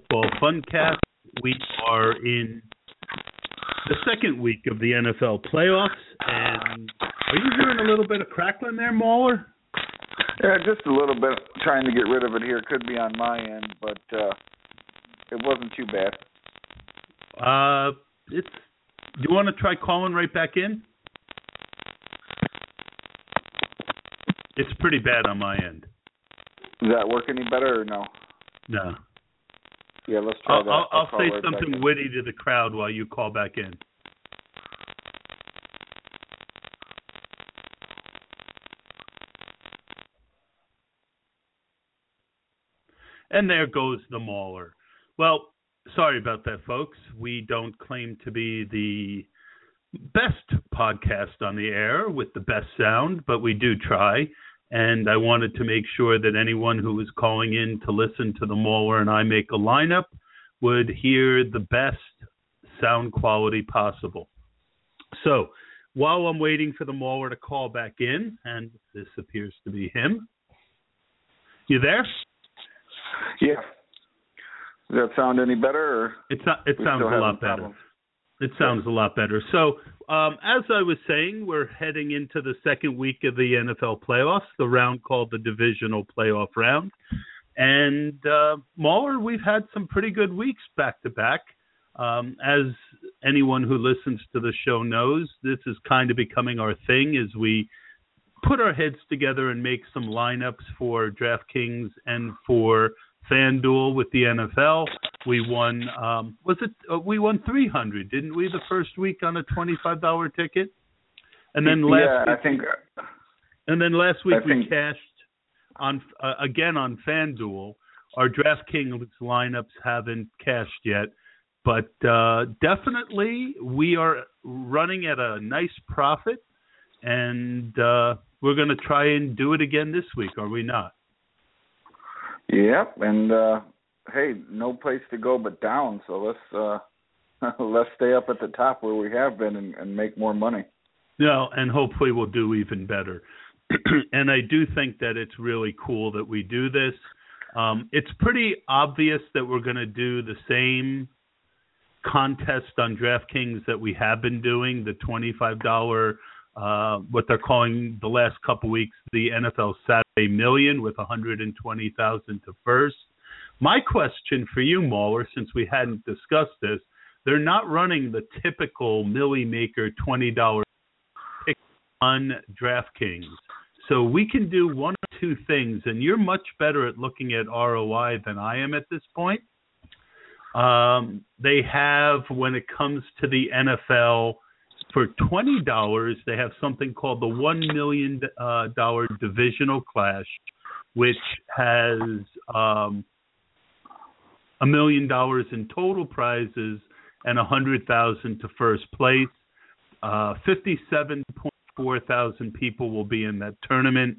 Football Funcast. We are in the second week of the NFL playoffs, and are you hearing a little bit of crackling there, Mauler? Yeah, just a little bit. Trying to get rid of it here. Could be on my end, but uh it wasn't too bad. Uh, it's. Do you want to try calling right back in? It's pretty bad on my end. Does that work any better or no? No. Yeah, let's try I'll, that. I'll, I'll call say something witty to the crowd while you call back in. And there goes the mauler. Well, sorry about that, folks. We don't claim to be the best podcast on the air with the best sound, but we do try. And I wanted to make sure that anyone who was calling in to listen to the mauler and I make a lineup would hear the best sound quality possible. So while I'm waiting for the mauler to call back in, and this appears to be him, you there? Yeah. Does that sound any better? Or It's not, it sounds a lot better. problems? It sounds a lot better. So, um, as I was saying, we're heading into the second week of the NFL playoffs, the round called the divisional playoff round. And uh, Mauler, we've had some pretty good weeks back to back. Um, as anyone who listens to the show knows, this is kind of becoming our thing as we put our heads together and make some lineups for DraftKings and for FanDuel with the NFL. We won. Um, was it? Uh, we won three hundred, didn't we? The first week on a twenty-five dollar ticket, and then last yeah, week, I think and then last week I we think- cashed on uh, again on FanDuel. Our DraftKings lineups haven't cashed yet, but uh, definitely we are running at a nice profit, and uh, we're going to try and do it again this week, are we not? Yep, and uh hey, no place to go but down, so let's uh let's stay up at the top where we have been and, and make more money. No, and hopefully we'll do even better. and I do think that it's really cool that we do this. Um, it's pretty obvious that we're going to do the same contest on DraftKings that we have been doing, the $25, uh, what they're calling the last couple weeks, the NFL Saturday Million with 120000 to first. My question for you, Mauler, since we hadn't discussed this, they're not running the typical Milly Maker $20 pick on DraftKings. So we can do one or two things, and you're much better at looking at ROI than I am at this point. Um, they have, when it comes to the NFL, for twenty dollars, they have something called the one million uh, dollar divisional clash, which has um, a million dollars in total prizes and a hundred thousand to first place. Uh, Fifty-seven point four thousand people will be in that tournament,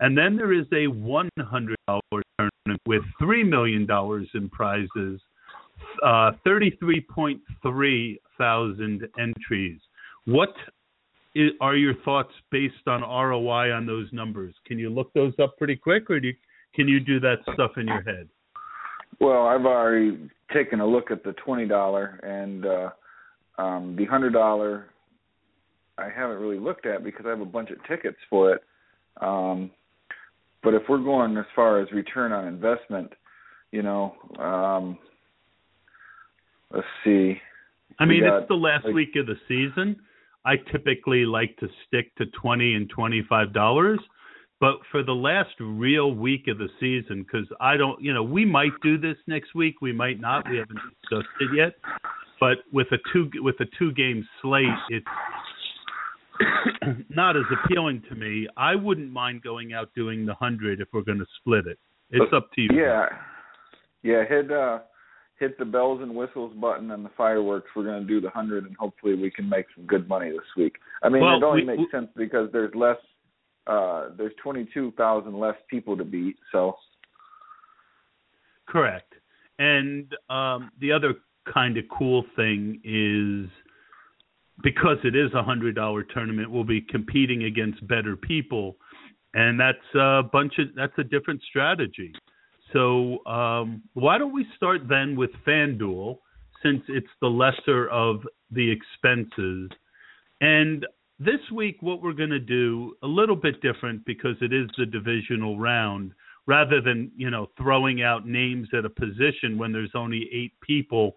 and then there is a one hundred dollar tournament with three million dollars in prizes. Uh, Thirty-three point three thousand entries. What are your thoughts based on ROI on those numbers? Can you look those up pretty quick, or do you, can you do that stuff in your head? Well, I've already taken a look at the twenty dollar and uh um the hundred dollar I haven't really looked at because I have a bunch of tickets for it. Um but if we're going as far as return on investment, you know, um let's see. I mean, got, it's the last like- week of the season. I typically like to stick to twenty and twenty five dollars. But for the last real week of the season, because I don't, you know, we might do this next week, we might not. We haven't discussed it yet. But with a two with a two game slate, it's not as appealing to me. I wouldn't mind going out doing the hundred if we're going to split it. It's up to you. Yeah, yeah. Hit uh, hit the bells and whistles button and the fireworks. We're going to do the hundred, and hopefully we can make some good money this week. I mean, Well, it only we- makes we- sense because there's less. Uh, there's twenty two thousand less people to beat, so Correct. And um, the other kind of cool thing is because it is a hundred dollar tournament, we'll be competing against better people, and that's a bunch of that's a different strategy. So um, why don't we start then with FanDuel, since it's the lesser of the expenses, and this week what we're going to do a little bit different because it is the divisional round rather than you know throwing out names at a position when there's only eight people.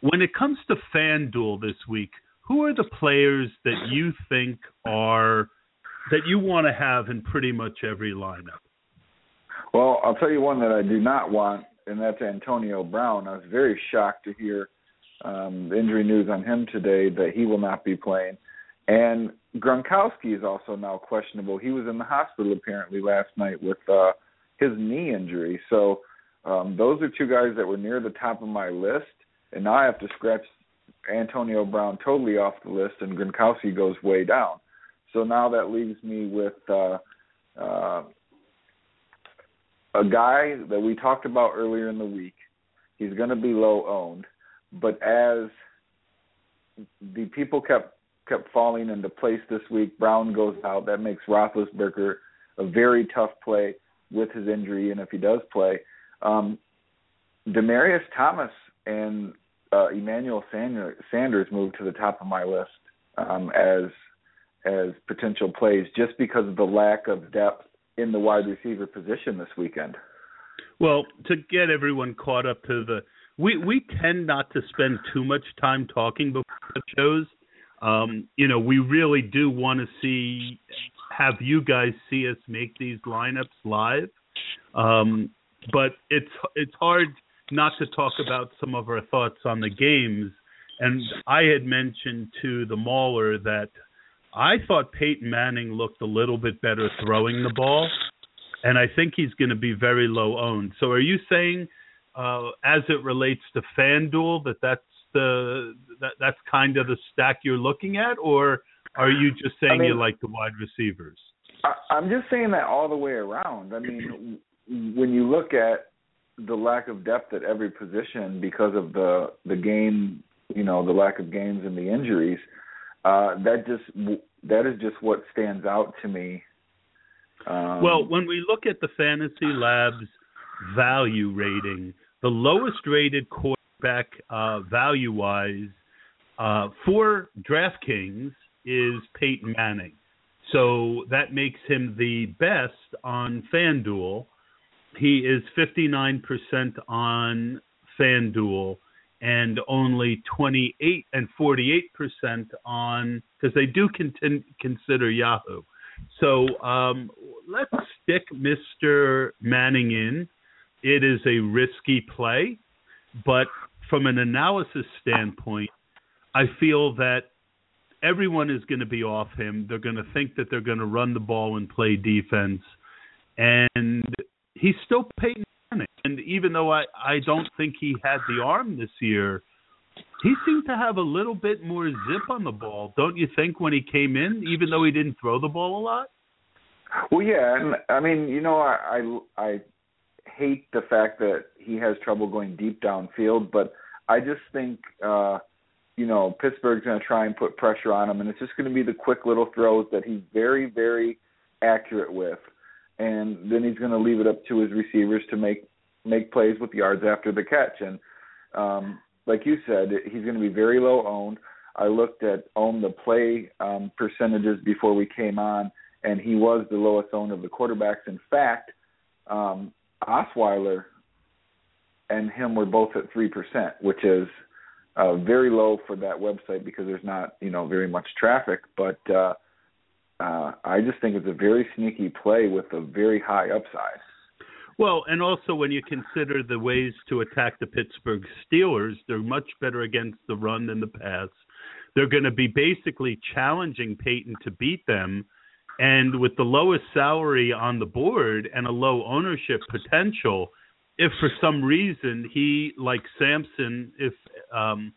When it comes to FanDuel this week, who are the players that you think are that you want to have in pretty much every lineup? Well, I'll tell you one that I do not want, and that's Antonio Brown. I was very shocked to hear um, the injury news on him today that he will not be playing. And Gronkowski is also now questionable. He was in the hospital apparently last night with uh, his knee injury. So um, those are two guys that were near the top of my list, and now I have to scratch Antonio Brown totally off the list, and Gronkowski goes way down. So now that leaves me with. Uh, uh, a guy that we talked about earlier in the week. He's going to be low owned, but as the people kept kept falling into place this week, Brown goes out. That makes Roethlisberger a very tough play with his injury, and if he does play, um, Demaryius Thomas and uh, Emmanuel Sanders, moved to the top of my list um, as as potential plays, just because of the lack of depth in the wide receiver position this weekend. Well, to get everyone caught up to the we we tend not to spend too much time talking before the shows. Um, you know, we really do want to see have you guys see us make these lineups live. Um, but it's it's hard not to talk about some of our thoughts on the games. And I had mentioned to the Mauler that I thought Peyton Manning looked a little bit better throwing the ball, and I think he's going to be very low owned. So, are you saying, uh, as it relates to FanDuel, that that's the that that's kind of the stack you're looking at, or are you just saying I mean- you like the wide receivers? I, I'm just saying that all the way around. I mean, when you look at the lack of depth at every position because of the the game, you know, the lack of games and the injuries, uh, that just that is just what stands out to me. Um, Well, when we look at the Fantasy Labs value rating, the lowest rated quarterback uh, value wise uh, for DraftKings is Peyton Manning. So that makes him the best on FanDuel. He is 59% on FanDuel and only 28 and 48% on because they do consider Yahoo. So um, let's stick Mr. Manning in. It is a risky play, but from an analysis standpoint, I feel that everyone is going to be off him. They're going to think that they're going to run the ball and play defense, and he's still Peyton Manning. And even though I I don't think he had the arm this year, he seemed to have a little bit more zip on the ball, don't you think, when he came in, even though he didn't throw the ball a lot? Well, yeah, and I mean, you know, I I, I hate the fact that he has trouble going deep downfield, but I just think uh you know Pittsburgh's going to try and put pressure on him, and it's just going to be the quick little throws that he's very very accurate with, and then he's going to leave it up to his receivers to make make plays with yards after the catch, and um like you said, he's going to be very low owned. I looked at own the play um, percentages before we came on, and he was the lowest owned of the quarterbacks. In fact, um, Osweiler and him were both at three percent, which is uh, very low for that website because there's not you know very much traffic. But uh, uh, I just think it's a very sneaky play with a very high upside. Well, and also when you consider the ways to attack the Pittsburgh Steelers, they're much better against the run than the pass. They're going to be basically challenging Peyton to beat them. And with the lowest salary on the board and a low ownership potential, if for some reason he, like Samson, if um,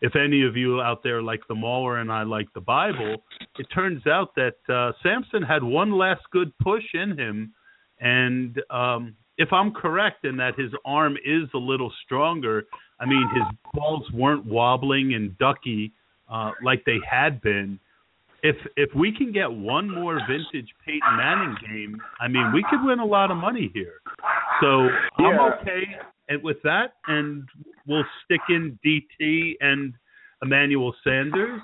if any of you out there like the Mauler and I like the Bible, it turns out that uh, Samson had one last good push in him, and um, if I'm correct in that his arm is a little stronger, I mean his balls weren't wobbling and ducky uh, like they had been. If if we can get one more vintage Peyton Manning game, I mean we could win a lot of money here. So yeah. I'm okay with that, and we'll stick in DT and Emmanuel Sanders.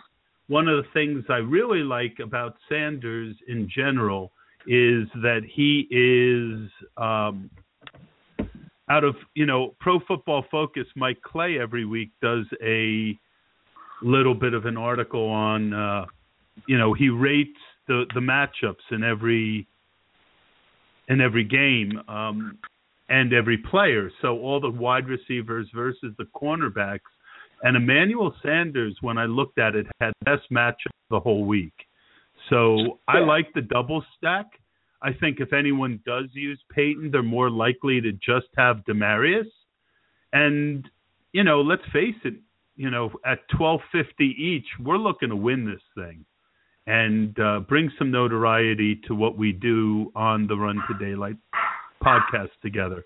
One of the things I really like about Sanders in general is that he is um, out of you know Pro Football Focus. Mike Clay every week does a little bit of an article on uh, you know he rates the the matchups in every in every game um, and every player. So all the wide receivers versus the cornerbacks. And Emmanuel Sanders, when I looked at it, had best matchup the whole week. So I like the double stack. I think if anyone does use Peyton, they're more likely to just have Demaryius. And you know, let's face it, you know, at twelve fifty each, we're looking to win this thing and uh, bring some notoriety to what we do on the Run to Daylight podcast together.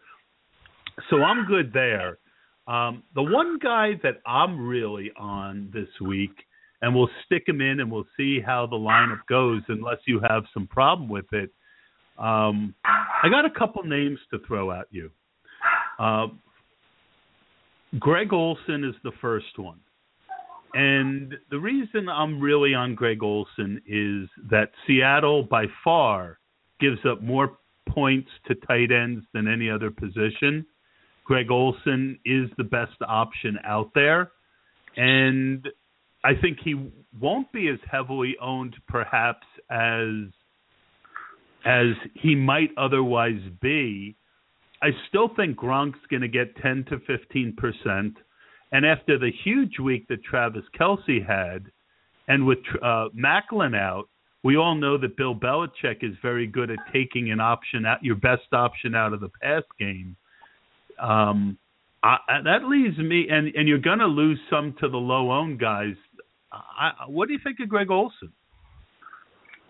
So I'm good there. Um, the one guy that I'm really on this week, and we'll stick him in and we'll see how the lineup goes, unless you have some problem with it, um, I got a couple names to throw at you. Uh, Greg Olsen is the first one. And the reason I'm really on Greg Olsen is that Seattle, by far, gives up more points to tight ends than any other position. Greg Olsen is the best option out there. And I think he won't be as heavily owned, perhaps, as as he might otherwise be. I still think Gronk's going to get 10 to 15 percent, and after the huge week that Travis Kelce had, and with uh, Maclin out, we all know that Bill Belichick is very good at taking an option out, your best option out of the pass game. Um, I, that leaves me, and and you're going to lose some to the low owned guys. I, what do you think of Greg Olsen?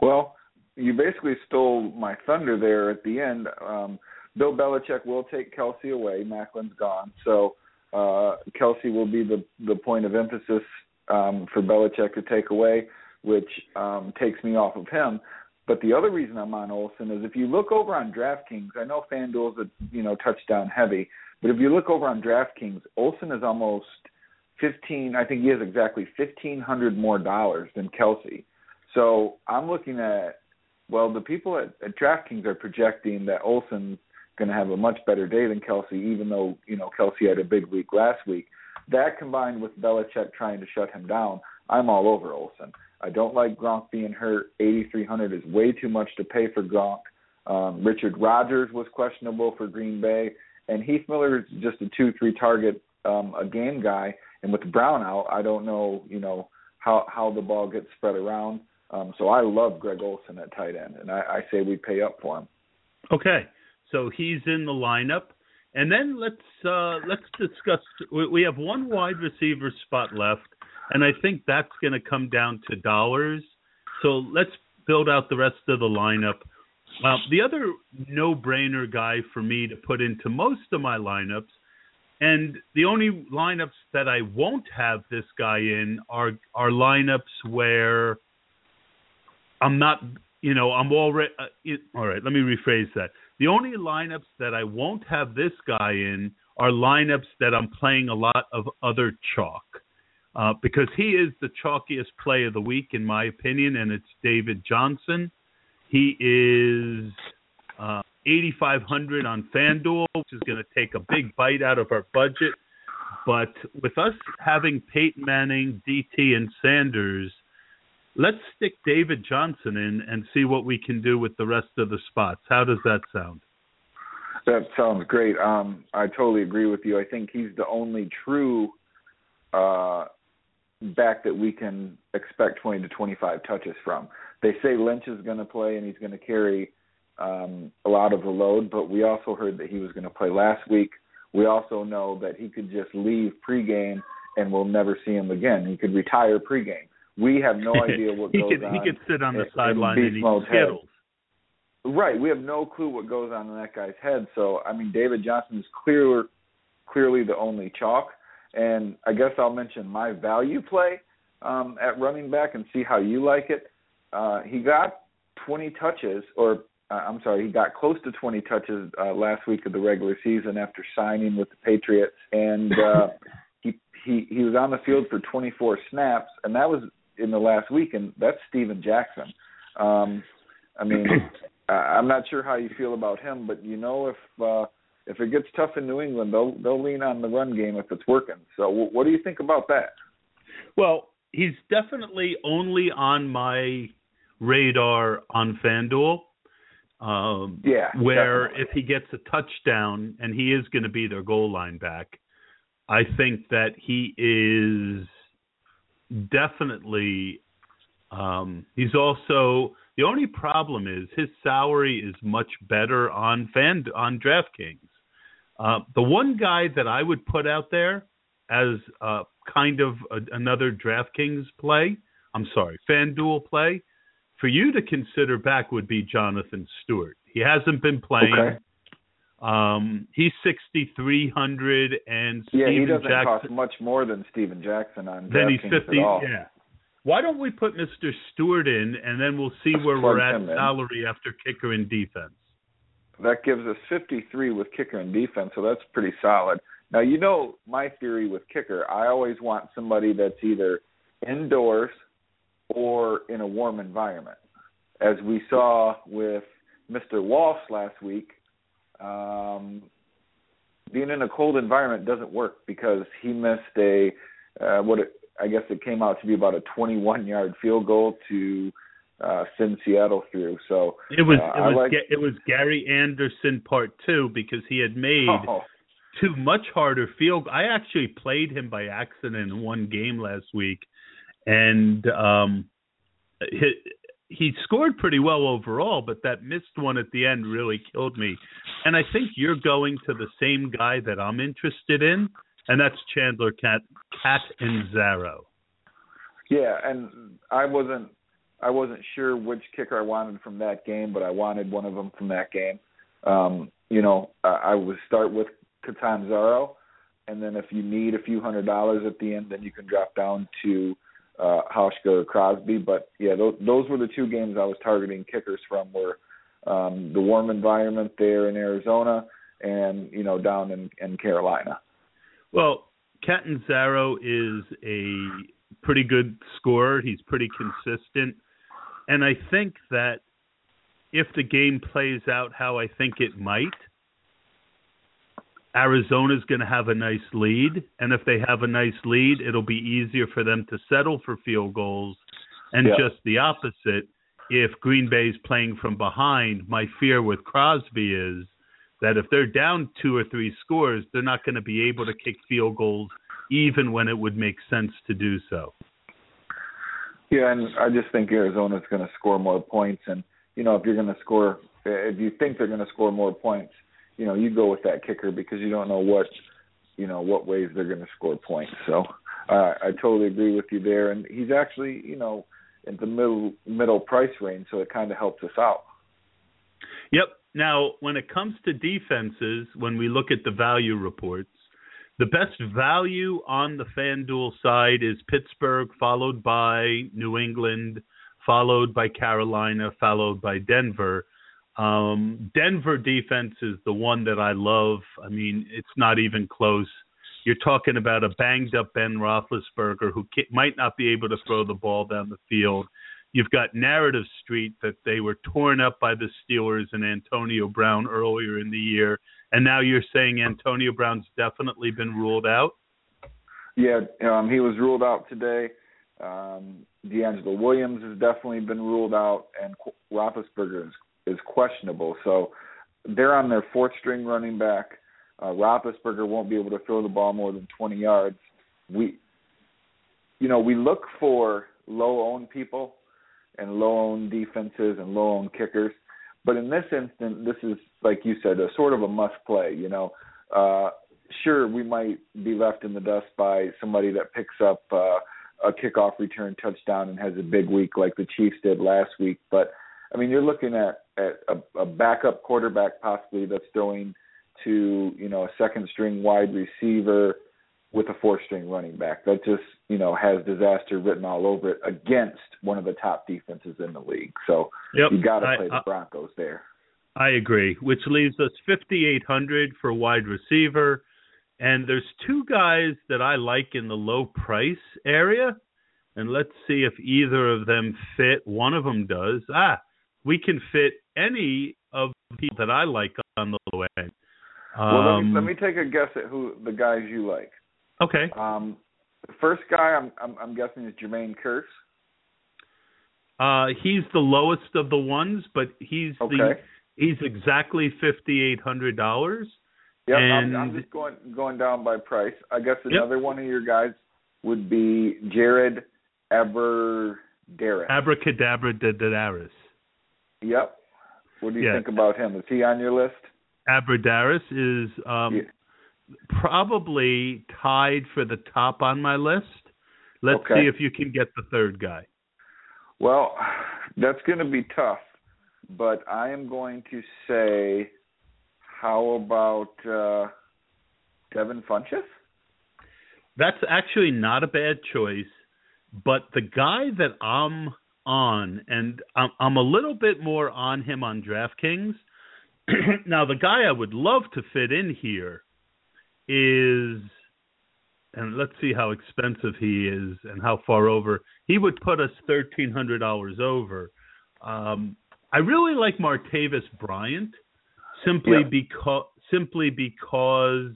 Well, you basically stole my thunder there at the end. Um, Bill Belichick will take Kelce away. Maclin's gone, so uh, Kelce will be the the point of emphasis um, for Belichick to take away, which um, takes me off of him. But the other reason I'm on Olsen is if you look over on DraftKings, I know FanDuel's a you know touchdown heavy, but if you look over on DraftKings, Olsen is almost fifteen. I think he has exactly fifteen hundred more dollars than Kelce. So I'm looking at well, the people at, at DraftKings are projecting that Olsen's going to have a much better day than Kelce, even though you know Kelce had a big week last week. That combined with Belichick trying to shut him down, I'm all over Olsen. I don't like Gronk being hurt. 8,300 is way too much to pay for Gronk. Um, Richard Rodgers was questionable for Green Bay, and Heath Miller is just a two-three target um, a game guy. And with Brown out, I don't know, you know, how how the ball gets spread around. Um, so I love Greg Olsen at tight end, and I, I say we pay up for him. Okay, so he's in the lineup, and then let's uh, let's discuss. We have one wide receiver spot left, and I think that's going to come down to dollars. So let's build out the rest of the lineup. Uh, the other no-brainer guy for me to put into most of my lineups, and the only lineups that I won't have this guy in are are lineups where I'm not, you know, I'm already. Uh, it, all right, let me rephrase that. The only lineups that I won't have this guy in are lineups that I'm playing a lot of other chalk. Uh, because he is the chalkiest play of the week, in my opinion, and it's David Johnson. He is uh, 8,500 on FanDuel, which is going to take a big bite out of our budget. but with us having Peyton Manning, DT, and Sanders, let's stick David Johnson in and see what we can do with the rest of the spots. How does that sound? That sounds great. Um, I totally agree with you. I think he's the only true uh, back that we can expect 20 to 25 touches from. They say Lynch is going to play and he's going to carry um, a lot of the load, but we also heard that he was going to play last week. We also know that he could just leave pregame and we'll never see him again. He could retire pregame. We have no idea what goes could, on. He could sit on the sideline and eat Skittles. Right. We have no clue what goes on in that guy's head. So I mean, David Johnson is clear, clearly the only chalk. And I guess I'll mention my value play um, at running back and see how you like it. Uh, he got 20 touches, or uh, I'm sorry, he got close to 20 touches uh, last week of the regular season after signing with the Patriots, and uh, he he he was on the field for 24 snaps, and that was in the last week, and that's Steven Jackson. Um, I mean, I'm not sure how you feel about him, but you know if uh, if it gets tough in New England, they'll they'll lean on the run game if it's working. So, what do you think about that? Well, he's definitely only on my radar on FanDuel. Um, yeah. Where definitely. if he gets a touchdown and he is going to be their goal line back, I think that he is definitely. Um, he's also the only problem is his salary is much better on fan on DraftKings. Uh, the one guy that I would put out there as uh, kind of a, another DraftKings play, I'm sorry, FanDuel play, for you to consider back would be Jonathan Stewart. He hasn't been playing. Okay. Um, he's 6,300 and yeah, Steven he doesn't Jackson. cost much more than Steven Jackson on Then he's 50. at all. Yeah. Why don't we put Mr. Stewart in and then we'll see where we're at him in. salary after kicker and defense. That gives us 53 with kicker and defense, so that's pretty solid. Now, you know my theory with kicker. I always want somebody that's either indoors or in a warm environment. As we saw with Mr. Walsh last week, um, being in a cold environment doesn't work because he missed a uh, what it, I guess it came out to be about a 21 yard field goal to uh, send Seattle through. So It was uh, it was like, it was Gary Anderson part 2 because he had made oh, two much harder field. I actually played him by accident in one game last week, and um, he, he scored pretty well overall, but that missed one at the end really killed me. And I think you're going to the same guy that I'm interested in, and that's Chandler Cat Cat and Zaro. Yeah, and I wasn't I wasn't sure which kicker I wanted from that game, but I wanted one of them from that game. Um, you know, I, I would start with Catanzaro, and then if you need a few hundred dollars at the end, then you can drop down to uh, Hauschka or Crosby. But yeah, those, those were the two games I was targeting kickers from. Were um, the warm environment there in Arizona, and you know down in, in Carolina. Well, Catanzaro is a pretty good scorer. He's pretty consistent. And I think that if the game plays out how I think it might, Arizona's going to have a nice lead. And if they have a nice lead, it'll be easier for them to settle for field goals. And Yeah. just the opposite, if Green Bay's playing from behind, my fear with Crosby is that if they're down two or three scores, they're not going to be able to kick field goals even when it would make sense to do so. Yeah, and I just think Arizona's going to score more points. And you know, if you're going to score, if you think they're going to score more points, you know, you go with that kicker because you don't know what, you know, what ways they're going to score points. So uh, I totally agree with you there. And he's actually, you know, in the middle middle price range, so it kind of helps us out. Yep. Now, when it comes to defenses, when we look at the value reports, the best value on the FanDuel side is Pittsburgh, followed by New England, followed by Carolina, followed by Denver. Um, Denver defense is the one that I love. I mean, it's not even close. You're talking about a banged up Ben Roethlisberger who might not be able to throw the ball down the field. You've got Narrative Street that they were torn up by the Steelers and Antonio Brown earlier in the year, and now you're saying Antonio Brown's definitely been ruled out. Yeah, um, he was ruled out today. Um, DeAngelo Williams has definitely been ruled out, and Roethlisberger is, is questionable. So they're on their fourth string running back. Uh, Roethlisberger won't be able to throw the ball more than 20 yards. We, you know, we look for low-owned people and low-owned defenses and low-owned kickers, but in this instant, this is like you said, a sort of a must-play. You know, uh, sure we might be left in the dust by somebody that picks up uh, a kickoff return touchdown and has a big week like the Chiefs did last week, but I mean, you're looking at at a, a backup quarterback possibly that's throwing to you know a second string wide receiver with a four string running back that just you know has disaster written all over it against one of the top defenses in the league. So yep. you got to play I, the Broncos there. I agree, which leaves us 5800 for wide receiver. And there's two guys that I like in the low price area. And let's see if either of them fit. One of them does. Ah, we can fit any of the people that I like on the low end. Um, well, let me, let Um, me take a guess at who the guys you like. Okay. Um, the first guy I'm, I'm I'm guessing is Jermaine Kearse. Uh, he's the lowest of the ones, but he's Okay. the he's exactly fifty eight hundred dollars. Yep, and I'm, I'm just going going down by price. I guess Yep. another one of your guys would be Jared Abbrederis. Abracadabra Dadaris. Yep. What do you Yeah. think about him? Is he on your list? Abradaris is um, Yeah. probably tied for the top on my list. Let's Okay. see if you can get the third guy. Well, that's going to be tough, but I am going to say, how about uh, Devin Funchess? That's actually not a bad choice, but the guy that I'm on, and I'm, I'm a little bit more on him on DraftKings. now, the guy I would love to fit in here is, and let's see how expensive he is and how far over. He would put us thirteen hundred dollars over. Um, I really like Martavis Bryant, simply Yeah. because simply because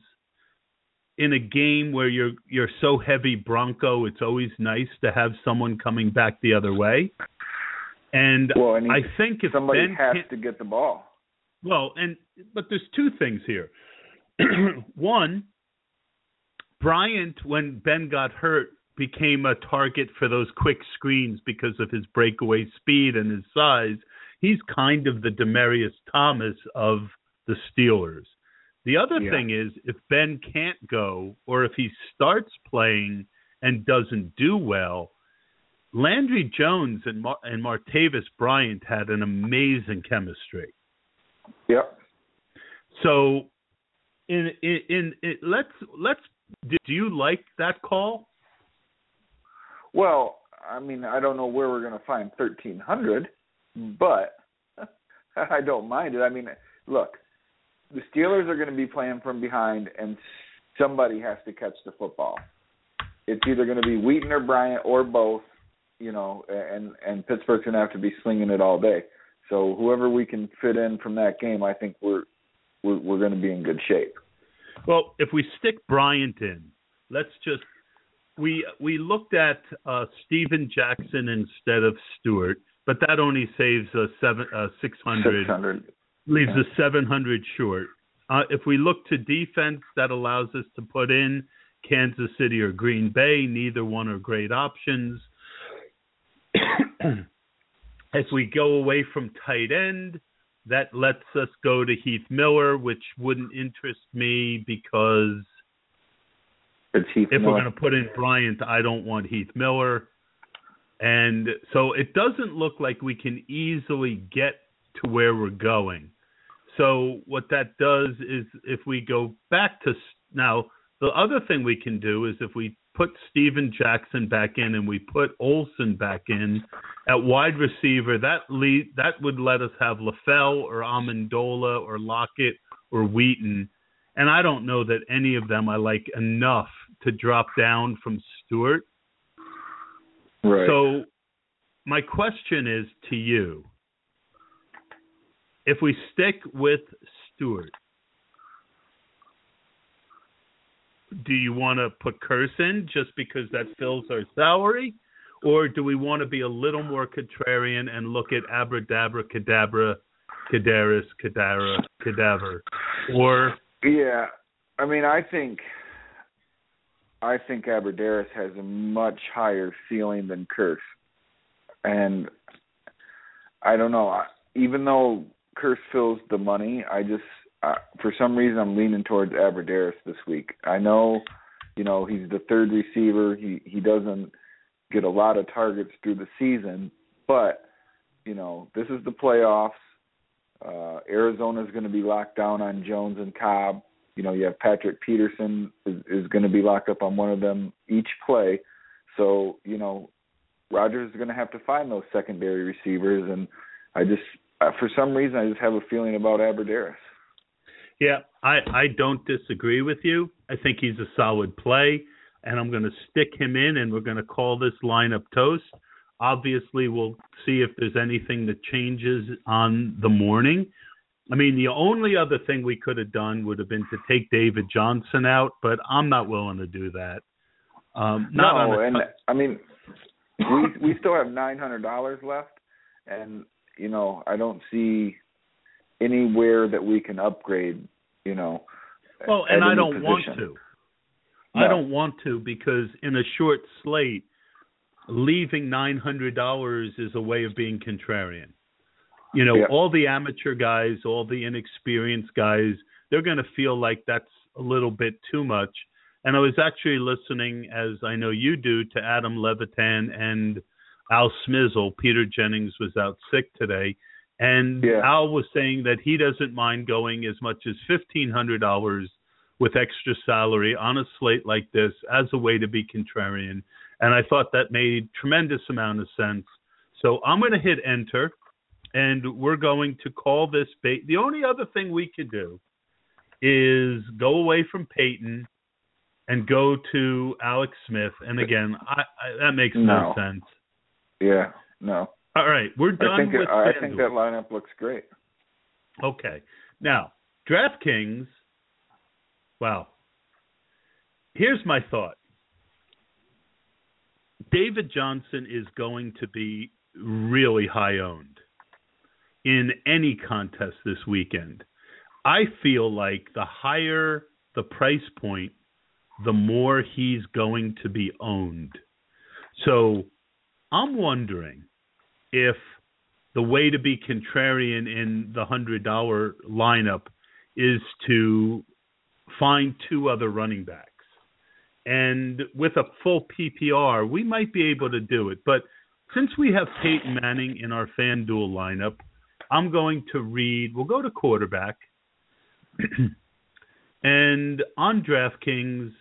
in a game where you're you're so heavy Bronco, it's always nice to have someone coming back the other way. And Well, and he, I think if somebody Ben has to get the ball. well, and but there's two things here. One, Bryant, when Ben got hurt, became a target for those quick screens because of his breakaway speed and his size. He's kind of the Demaryius Thomas of the Steelers. The other Yeah. thing is, if Ben can't go, or if he starts playing and doesn't do well, Landry Jones and Mar- and Martavis Bryant had an amazing chemistry. Yep. So, in in, in, in let's let's do you like that call? Well, I mean, I don't know where we're going to find thirteen hundred, but I don't mind it. I mean, look, the Steelers are going to be playing from behind, and somebody has to catch the football. It's either going to be Wheaton or Bryant or both, you know, and and Pittsburgh's going to have to be slinging it all day. So whoever we can fit in from that game, I think we're we're, we're going to be in good shape. Well, if we stick Bryant in, let's just we we looked at uh, Steven Jackson instead of Stewart, but that only saves us seven uh, six hundred. Six hundred. leaves us 700 short. Uh, if we look to defense, that allows us to put in Kansas City or Green Bay. Neither one are great options. As we go away from tight end, that lets us go to Heath Miller, which wouldn't interest me because if Miller. we're going to put in Bryant, I don't want Heath Miller. And so it doesn't look like we can easily get to where we're going. So what that does is if we go back to now, the other thing we can do is if we put Steven Jackson back in and we put Olsen back in at wide receiver, that lead that would let us have LaFell or Amendola or Lockett or Wheaton. And I don't know that any of them I like enough to drop down from Stewart. Right. So my question is to you. If we stick with Stewart, do you want to put Kearse in just because that fills our salary, or do we want to be a little more contrarian and look at Abradabra, Cadabra, Cadaris, Cadara, Cadaver, or yeah, I mean, I think I think Abbrederis has a much higher ceiling than Kearse, and I don't know. Even though Kearse fills the money, I just uh, for some reason I'm leaning towards Abbrederis this week. I know, you know, he's the third receiver. He he doesn't get a lot of targets through the season, but you know, this is the playoffs. Uh, Arizona is going to be locked down on Jones and Cobb. You know, you have Patrick Peterson is, is going to be locked up on one of them each play. So, you know, Rodgers is going to have to find those secondary receivers, and I just, for some reason, I just have a feeling about Abbrederis. Yeah, I I don't disagree with you. I think he's a solid play, and I'm going to stick him in, and we're going to call this lineup toast. Obviously, we'll see if there's anything that changes on the morning. I mean, the only other thing we could have done would have been to take David Johnson out, but I'm not willing to do that. Um, not no, a, and I mean, we we still have nine hundred dollars left, and you know, I don't see anywhere that we can upgrade. You know, well, and I don't position. want to. No. I don't want to because in a short slate, leaving nine hundred dollars is a way of being contrarian. You know, Yeah. all the amateur guys, all the inexperienced guys, they're going to feel like that's a little bit too much. And I was actually listening, as I know you do, to Adam Levitan and Al Smizzle. Peter Jennings was out sick today, and Yeah. Al was saying that he doesn't mind going as much as fifteen hundred dollars with extra salary on a slate like this as a way to be contrarian. And I thought that made tremendous amount of sense. So I'm going to hit enter, and we're going to call this bait. The only other thing we could do is go away from Peyton and go to Alex Smith. And again, I, I, that makes no. No. sense. Yeah, no. All right, we're done I think with it, I think that lineup looks great. Okay. Now, DraftKings, wow. Here's my thought David Johnson is going to be really high owned in any contest this weekend. I feel like the higher the price point, the more he's going to be owned. So I'm wondering if the way to be contrarian in the hundred dollar lineup is to find two other running backs. And with a full PPR, we might be able to do it. But since we have Peyton Manning in our FanDuel lineup, I'm going to read, we'll go to quarterback. and on DraftKings,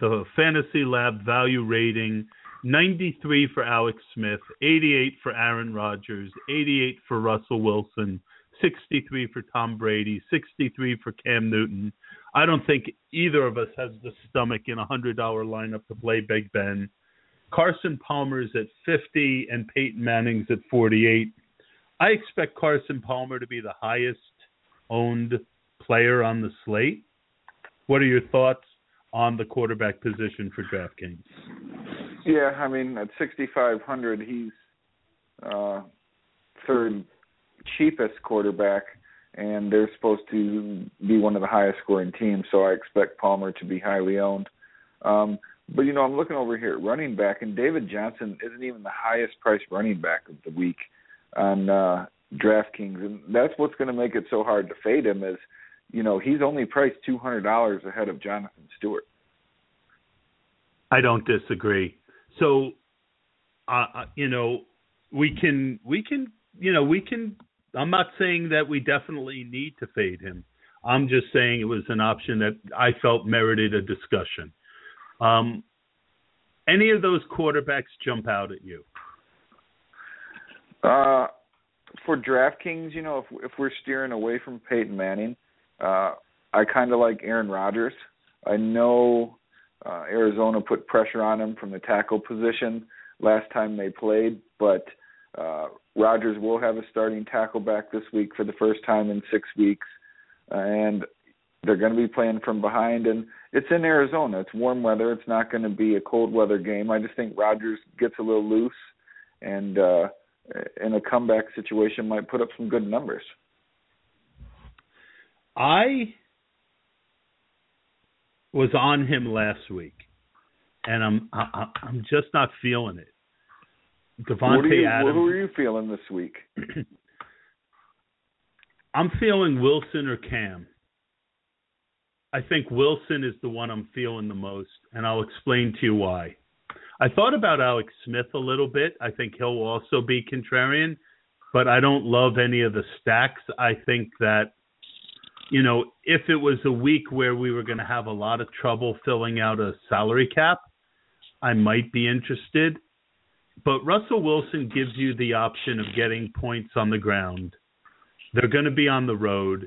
the Fantasy Lab value rating 93 for Alex Smith, 88 for Aaron Rodgers, 88 for Russell Wilson, 63 for Tom Brady, 63 for Cam Newton. I don't think either of us has the stomach in a $100 lineup to play Big Ben. Carson Palmer's at 50 and Peyton Manning's at 48. I expect Carson Palmer to be the highest owned player on the slate. What are your thoughts on the quarterback position for DraftKings? Yeah, I mean at 6500 he's uh third cheapest quarterback and they're supposed to be one of the highest scoring teams, so I expect Palmer to be highly owned. Um but you know, I'm looking over here at running back and David Johnson isn't even the highest priced running back of the week on uh DraftKings and that's what's going to make it so hard to fade him is you know, he's only priced $200 ahead of Jonathan Stewart. I don't disagree. So, uh, uh, you know, we can we can you know we can. I'm not saying that we definitely need to fade him. I'm just saying it was an option that I felt merited a discussion. Um, any of those quarterbacks jump out at you? Uh, for DraftKings, you know, if if we're steering away from Peyton Manning, uh, I kind of like Aaron Rodgers. I know uh, Arizona put pressure on him from the tackle position last time they played, but uh, Rodgers will have a starting tackle back this week for the first time in six weeks, and they're going to be playing from behind. And it's in Arizona. It's warm weather. It's not going to be a cold weather game. I just think Rodgers gets a little loose, and uh, in a comeback situation, might put up some good numbers. I was on him last week, and I'm I, I'm just not feeling it. Are you, Adams. Who are you feeling this week? I'm feeling Wilson or Cam. I think Wilson is the one I'm feeling the most, and I'll explain to you why. I thought about Alex Smith a little bit. I think he'll also be contrarian, but I don't love any of the stacks. I think that, you know, if it was a week where we were going to have a lot of trouble filling out a salary cap, I might be interested. But Russell Wilson gives you the option of getting points on the ground. They're going to be on the road.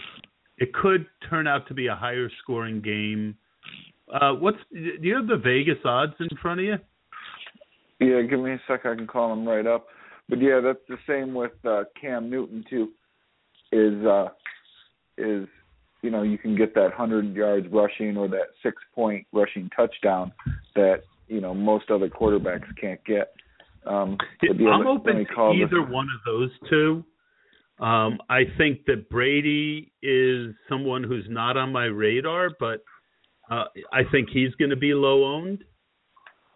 It could turn out to be a higher scoring game. Uh, what's do you have the Vegas odds in front of you? Yeah, give me a sec. I can call them right up. But yeah, that's the same with uh, Cam Newton too. Is uh, is you know you can get that hundred yards rushing or that six point rushing touchdown that you know most other quarterbacks can't get. Um, yeah, I'm open to either the, one of those two. Um, I think that Brady is someone who's not on my radar, but uh, I think he's going to be low owned.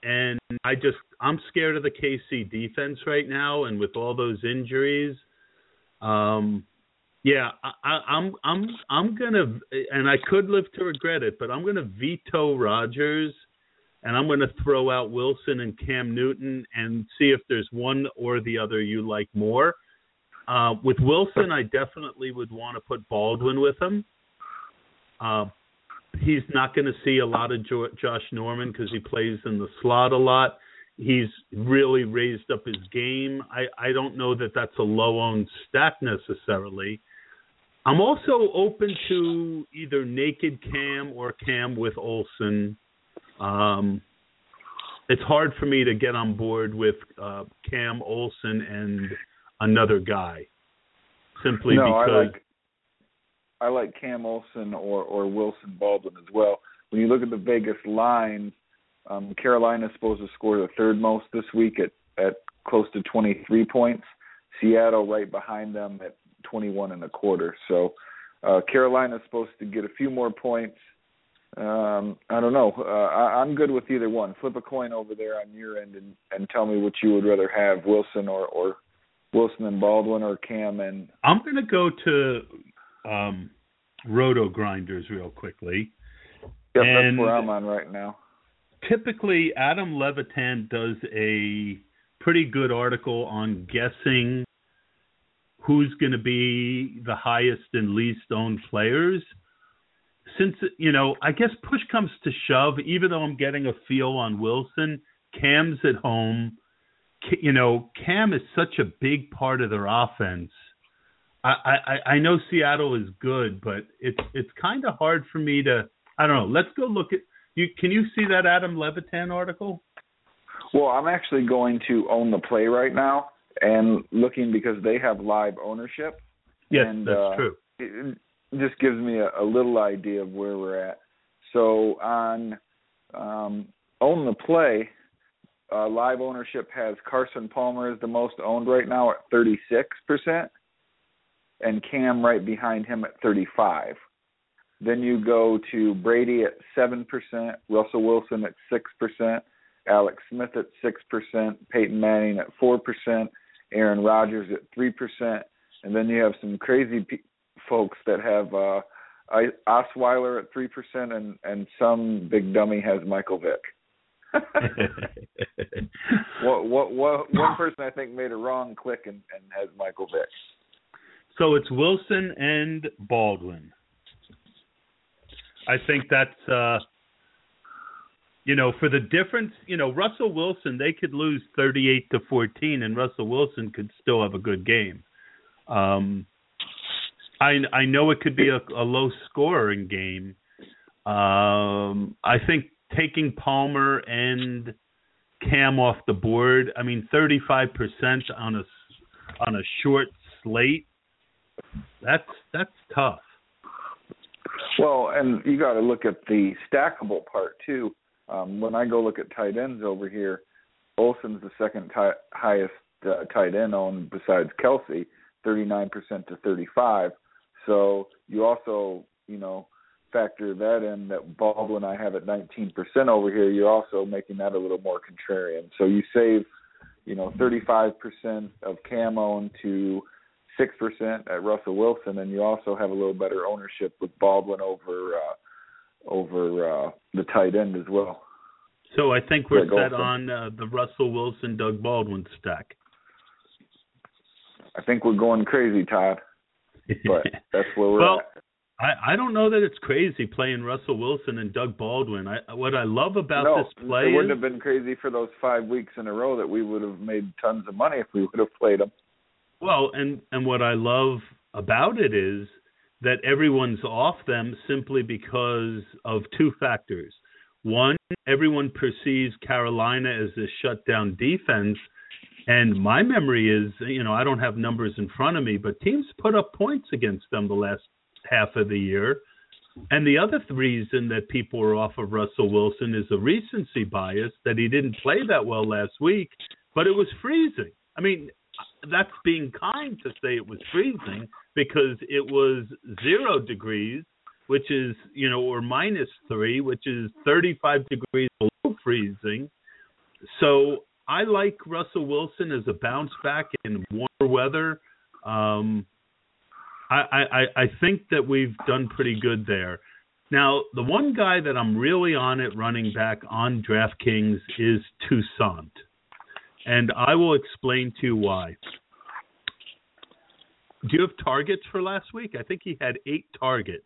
And I just I'm scared of the KC defense right now, and with all those injuries, um, yeah, I, I'm I'm I'm gonna, and I could live to regret it, but I'm gonna veto Rodgers, and I'm gonna throw out Wilson and Cam Newton, and see if there's one or the other you like more. Uh, with Wilson, I definitely would want to put Baldwin with him. Uh, he's not going to see a lot of jo- Josh Norman because he plays in the slot a lot. He's really raised up his game. I, I don't know that that's a low owned stack necessarily. I'm also open to either naked Cam or Cam with Olsen. Um, it's hard for me to get on board with uh, Cam Olsen and another guy simply no, because. I like, I like Cam Olsen or or Wilson Baldwin as well. When you look at the Vegas line, um, Carolina is supposed to score the third most this week at at close to 23 points. Seattle right behind them at 21 and a quarter. So uh, Carolina is supposed to get a few more points. Um, I don't know. Uh, I, I'm good with either one. Flip a coin over there on your end and, and tell me what you would rather have, Wilson or, or Wilson and Baldwin or Cam and. I'm going to go to um, Roto Grinders real quickly. Yep, and that's where I'm on right now. Typically, Adam Levitan does a pretty good article on guessing who's going to be the highest and least owned players. Since you know, I guess push comes to shove. Even though I'm getting a feel on Wilson, Cam's at home. You know, Cam is such a big part of their offense I, I I know Seattle is good, but it's it's kind of hard for me to. I don't know. Let's go look at you. Can you see that Adam Levitan article? Well, I'm actually going to own the play right now and looking because they have live ownership. Yes, and, that's uh, true. It just gives me a, a little idea of where we're at. So on um, own the play, uh, live ownership has Carson Palmer is the most owned right now at 36 percent and Cam right behind him at 35. Then you go to Brady at 7%, Russell Wilson at 6%, Alex Smith at 6%, Peyton Manning at 4%, Aaron Rodgers at 3%, and then you have some crazy pe- folks that have uh Osweiler at 3% and and some big dummy has Michael Vick. what, what what one person I think made a wrong click and, and has Michael Vick. So it's Wilson and Baldwin. I think that's uh you know, for the difference, you know, Russell Wilson, they could lose 38 to 14 and Russell Wilson could still have a good game. Um I I know it could be a, a low scoring game. Um I think taking Palmer and Cam off the board, I mean 35% on a on a short slate that's that's tough. Well, and you got to look at the stackable part too. Um, when I go look at tight ends over here, Olsen's the second t- highest uh, tight end owned besides Kelce, 39% to 35. So you also, you know, factor that in that Baldwin I have at 19% over here. You're also making that a little more contrarian. So you save, you know, 35% of Cam owned to six percent at Russell Wilson, and you also have a little better ownership with Baldwin over uh, over uh, the tight end as well. So I think we're set on uh, the Russell Wilson Doug Baldwin stack. I think we're going crazy, Todd. But that's where we're well, at. I, I don't know that it's crazy playing Russell Wilson and Doug Baldwin. I, what I love about no, this play it wouldn't is, have been crazy for those five weeks in a row that we would have made tons of money if we would have played them. Well, and and what I love about it is that everyone's off them simply because of two factors. One, everyone perceives Carolina as a shutdown defense, and my memory is, you know, I don't have numbers in front of me, but teams put up points against them the last half of the year. And the other reason that people are off of Russell Wilson is a recency bias that he didn't play that well last week, but it was freezing. I mean, that's being kind to say it was freezing because it was zero degrees, which is you know, or minus three, which is 35 degrees below freezing. So I like Russell Wilson as a bounce back in warmer weather. Um, I, I I think that we've done pretty good there. Now, the one guy that I'm really on it running back on DraftKings is Toussaint and I will explain to you why. Do you have targets for last week? I think he had eight targets,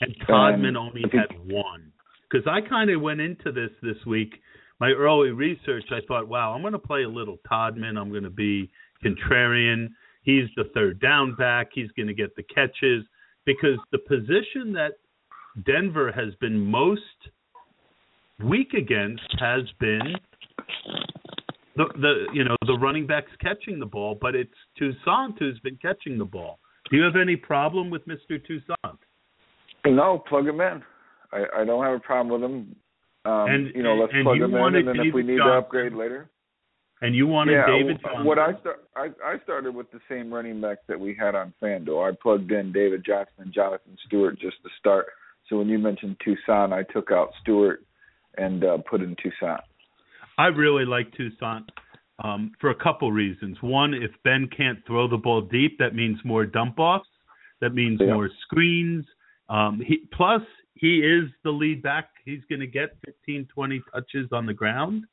and Todman um, only had one. Because I kind of went into this this week. My early research, I thought, wow, I'm going to play a little Todman. I'm going to be contrarian. He's the third down back. He's going to get the catches because the position that Denver has been most weak against has been the the you know the running backs catching the ball, but it's Toussaint who's been catching the ball. Do you have any problem with Mr. Toussaint? No, plug him in. I, I don't have a problem with him. Um, and you know, let's and plug you him in, and then if we need Johnson. to upgrade later. And you wanted yeah, David Johnson. What I start, I, I started with the same running back that we had on FanDuel. I plugged in David Johnson and Jonathan Stewart just to start. So when you mentioned Toussaint, I took out Stewart and uh, put in Toussaint. I really like Toussaint um, for a couple reasons. One, if Ben can't throw the ball deep, that means more dump offs. That means Yeah. more screens. Um, he, plus, he is the lead back. He's going to get 15, 20 touches on the ground.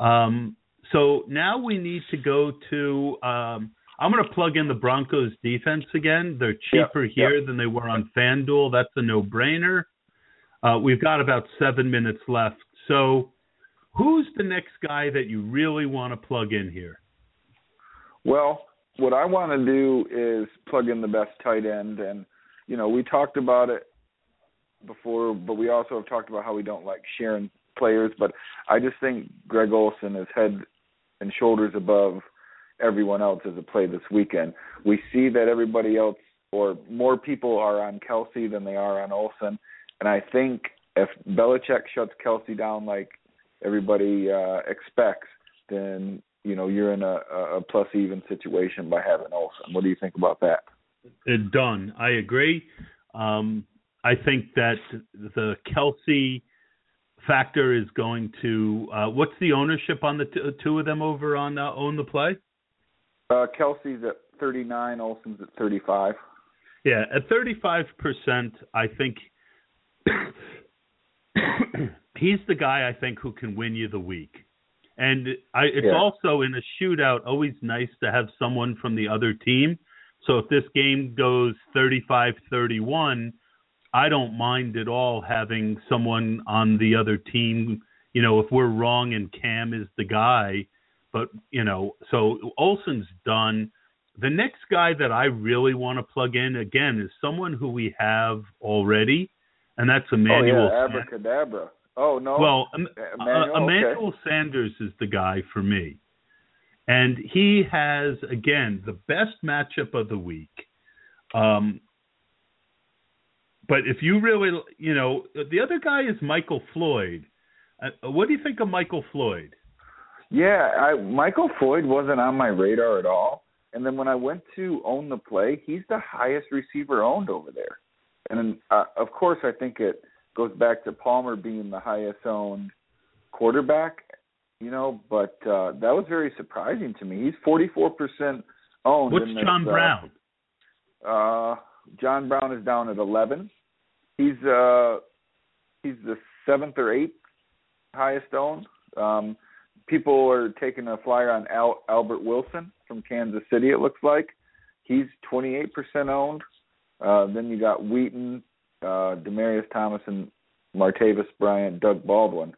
Um, so now we need to go to. Um, I'm going to plug in the Broncos defense again. They're cheaper Yep, here than they were on FanDuel. That's a no-brainer. Uh, we've got about seven minutes left. So, who's the next guy that you really want to plug in here? Well, what I want to do is plug in the best tight end, and you know we talked about it before, but we also have talked about how we don't like sharing players. But I just think Greg Olsen is head and shoulders above everyone else as a play this weekend. We see that everybody else or more people are on Kelce than they are on Olson, and I think if Belichick shuts Kelce down like everybody uh, expects, then you know you're in a, a plus even situation by having Olsen. What do you think about that? It done. I agree. Um, I think that the Kelce factor is going to. Uh, what's the ownership on the t- two of them over on uh, Own the Play? Uh, Kelce's at 39, Olsen's at 35. Yeah, at 35%, I think he's the guy I think who can win you the week. And I, it's Yeah. also in a shootout always nice to have someone from the other team. So if this game goes 35-31, I don't mind at all having someone on the other team. You know, if we're wrong and Cam is the guy, but you know, so Olsen's done. The next guy that I really want to plug in again is someone who we have already, and that's Emmanuel. oh yeah, abracadabra. Oh no. Well, Em- Emmanuel, uh, okay. Emmanuel Sanders is the guy for me. And he has, again, the best matchup of the week. Um, But if you really, you know, the other guy is Michael Floyd. Uh, what do you think of Michael Floyd? Yeah, I, Michael Floyd wasn't on my radar at all. And then when I went to own the play, he's the highest receiver owned over there. And uh, of course, I think it goes back to Palmer being the highest owned quarterback, you know. But uh, that was very surprising to me. He's forty four percent owned. What's this, John uh, Brown? Uh, John Brown is down at eleven. He's uh he's the seventh or eighth highest owned. Um, people are taking a flyer on Al- Albert Wilson from Kansas City. It looks like he's twenty eight percent owned. Uh, then you got Wheaton, uh, Demaryius Thomas, and Martavis Bryant, Doug Baldwin.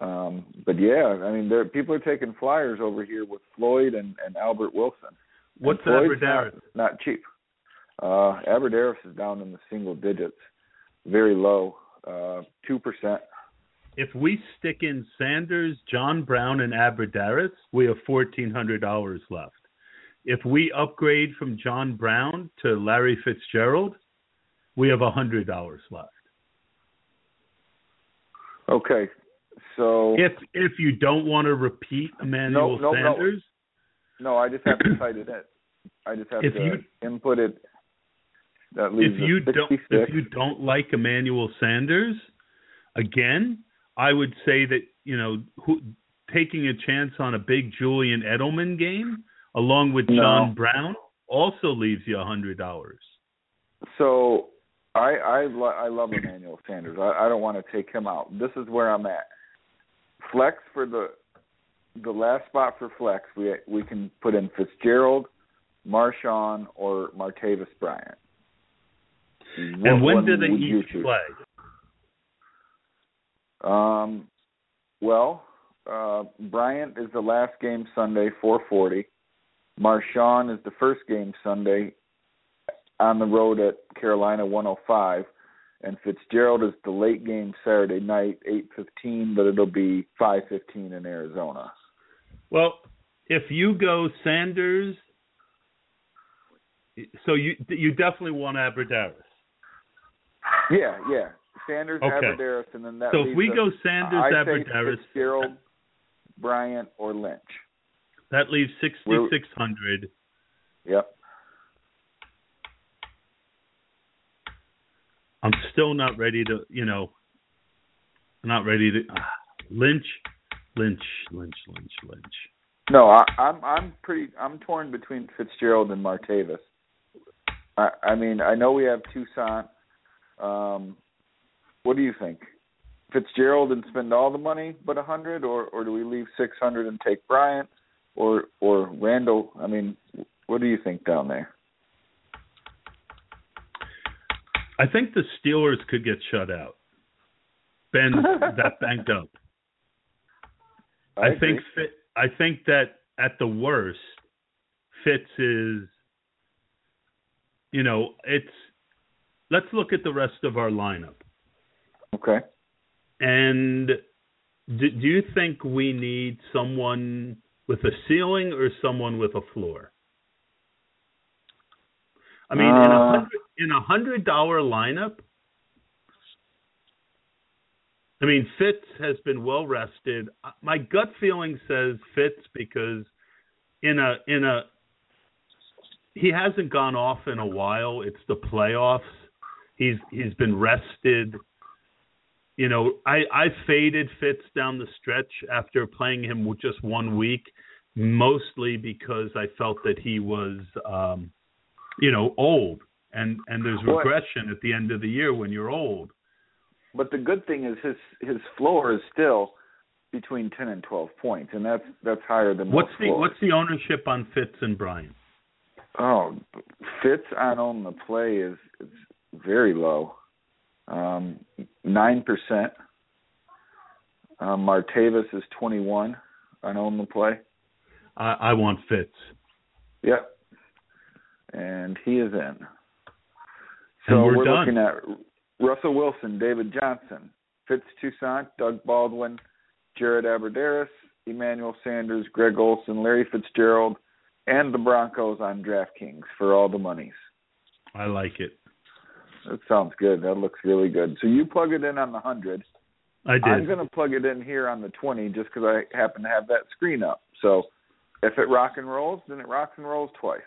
Um, but yeah, I mean, there people are taking flyers over here with Floyd and, and Albert Wilson. What's and Floyd's Abbrederis? Not, not cheap. Uh, Abbrederis is down in the single digits, very low, uh, two percent. If we stick in Sanders, John Brown, and Abbrederis, we have fourteen hundred dollars left. If we upgrade from John Brown to Larry Fitzgerald, we have a hundred dollars left. Okay, so If if you don't want to repeat Emmanuel No, no, no. Sanders, no, I just have to type it in. I just have to you- input it. That leaves if you don't if you don't like Emmanuel Sanders, again, I would say that you know who, taking a chance on a big Julian Edelman game along with No. John Brown also leaves you a hundred dollars. So I I lo- I love Emmanuel Sanders. I, I don't want to take him out. This is where I'm at. Flex for the the last spot for flex, we we can put in Fitzgerald, Marshawn, or Martavis Bryant. What and when do they each play? Um, well, uh, Bryant is the last game Sunday, 4:40. Marshawn is the first game Sunday on the road at Carolina, 105, and Fitzgerald is the late game Saturday night, 8:15, but it'll be 5:15 in Arizona. Well, if you go Sanders, so you you definitely want Abbrederis. Yeah, yeah. Sanders, Okay. Abbrederis, and then that. So if we us- go Sanders, I say Abbrederis, Fitzgerald, Bryant, or Lynch. That leaves sixty six hundred. Yep. I'm still not ready to, you know, not ready to. ah, Lynch, Lynch, Lynch, Lynch, Lynch. No, I, I'm I'm pretty I'm torn between Fitzgerald and Martavis. I I mean I know we have Toussaint. Um, what do you think? Fitzgerald and spend all the money but a hundred, or or do we leave six hundred and take Bryant, or or Randall? I mean, what do you think down there? I think the Steelers could get shut out. Ben that banked up. I, agree. think Fit, I think that at the worst, Fitz is. You know, it's. Let's look at the rest of our lineup. okay. And do, do you think we need someone with a ceiling or someone with a floor? I mean, in a Uh, hundred in a hundred dollar lineup. I mean, Fitz has been well rested. Uh, My gut feeling says Fitz because in a in a he hasn't gone off in a while. It's the playoffs. He's he's been rested. You know, I I faded Fitz down the stretch after playing him just one week, mostly because I felt that he was, um, you know, old, and and there's regression at the end of the year when you're old. But the good thing is his his floor is still between ten and twelve points, and that's that's higher than What's the floors. what's the ownership on Fitz and Bryant? Oh, Fitz on on the play is, is very low, um, nine percent. Um, Martavis is twenty one on on the play. I, I want Fitz. Yep, and he is in. So we're we're looking at Russell Wilson, David Johnson, Fitz Toussaint, Doug Baldwin, Jared Abbrederis, Emmanuel Sanders, Greg Olsen, Larry Fitzgerald, and the Broncos on DraftKings for all the monies. I like it. That sounds good. That looks really good. So you plug it in on the hundred. I did. I'm going to plug it in here on the 20 just because I happen to have that screen up. So if it rock and rolls, then it rocks and rolls twice.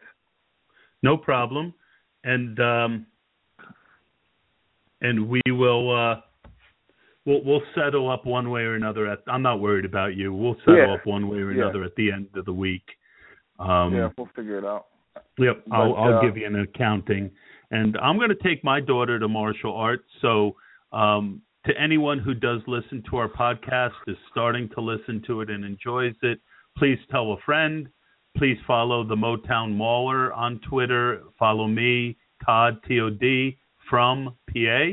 No problem. And um and we will uh we'll we'll settle up one way or another at I'm not worried about you. We'll settle Yeah. up one way or Yeah. another at the end of the week. Um yeah, we'll figure it out. Yep, I'll, I'll uh, give you an accounting, and I'm going to take my daughter to martial arts. So, um, to anyone who does listen to our podcast, is starting to listen to it and enjoys it, please tell a friend. Please follow the Motown Mauler on Twitter. Follow me, Todd T O D from PA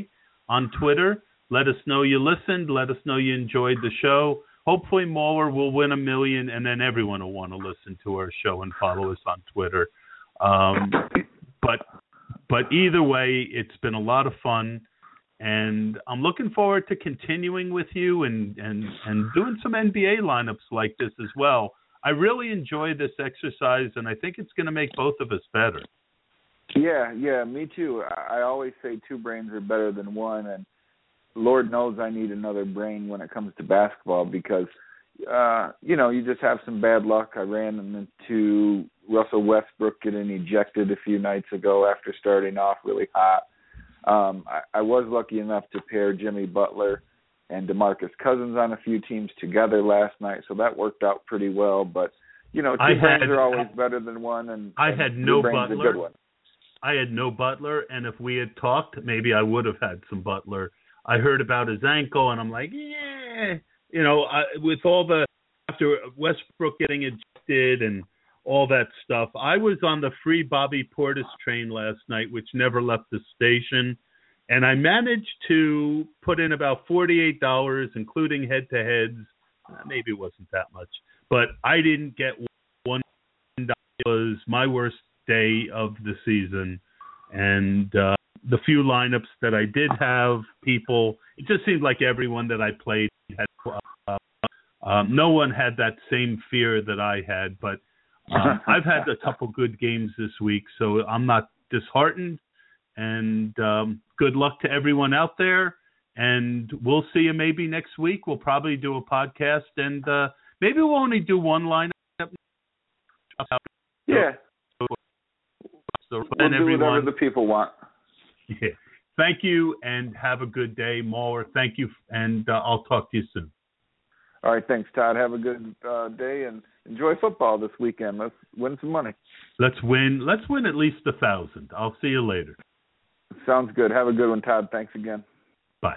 on Twitter. Let us know you listened. Let us know you enjoyed the show. Hopefully, Mauler will win a million, and then everyone will want to listen to our show and follow us on Twitter. Um, but either way, it's been a lot of fun, and I'm looking forward to continuing with you and and and doing some NBA lineups like this as well. I really enjoy this exercise, and I think it's going to make both of us better. Yeah, yeah, me too. I I always say two brains are better than one, and Lord knows I need another brain when it comes to basketball because, uh, you know, you just have some bad luck. I ran into Russell Westbrook getting ejected a few nights ago after starting off really hot. Um, I, I was lucky enough to pair Jimmy Butler and DeMarcus Cousins on a few teams together last night, so that worked out pretty well. But you know, two I brains had- are always better than one, and I and had no Butler. a good one. I had no Butler, and if we had talked, maybe I would have had some Butler. I heard about his ankle, and I'm like, yeah, you know, I, with all the after Westbrook getting ejected and all that stuff, I was on the free Bobby Portis train last night, which never left the station, and I managed to put in about forty-eight dollars, including head-to-heads. Uh, Maybe it wasn't that much, but I didn't get one. It Was my worst day of the season, and uh, the few lineups that I did have, people, it just seemed like everyone that I played had. Uh, um, no one had that same fear that I had, but um, I've had a couple good games this week, so I'm not disheartened. And um, good luck to everyone out there. And we'll see you maybe next week. We'll probably do a podcast, and uh, maybe we'll only do one lineup. Yeah, So, we'll do everyone, whatever the people want. Yeah. Thank you and have a good day, Mauler. Thank you, and uh, I'll talk to you soon. All right, thanks, Todd. Have a good uh, day and enjoy football this weekend. Let's win some money. Let's win. Let's win at least a thousand. I'll see you later. Sounds good. Have a good one, Todd. Thanks again. Bye.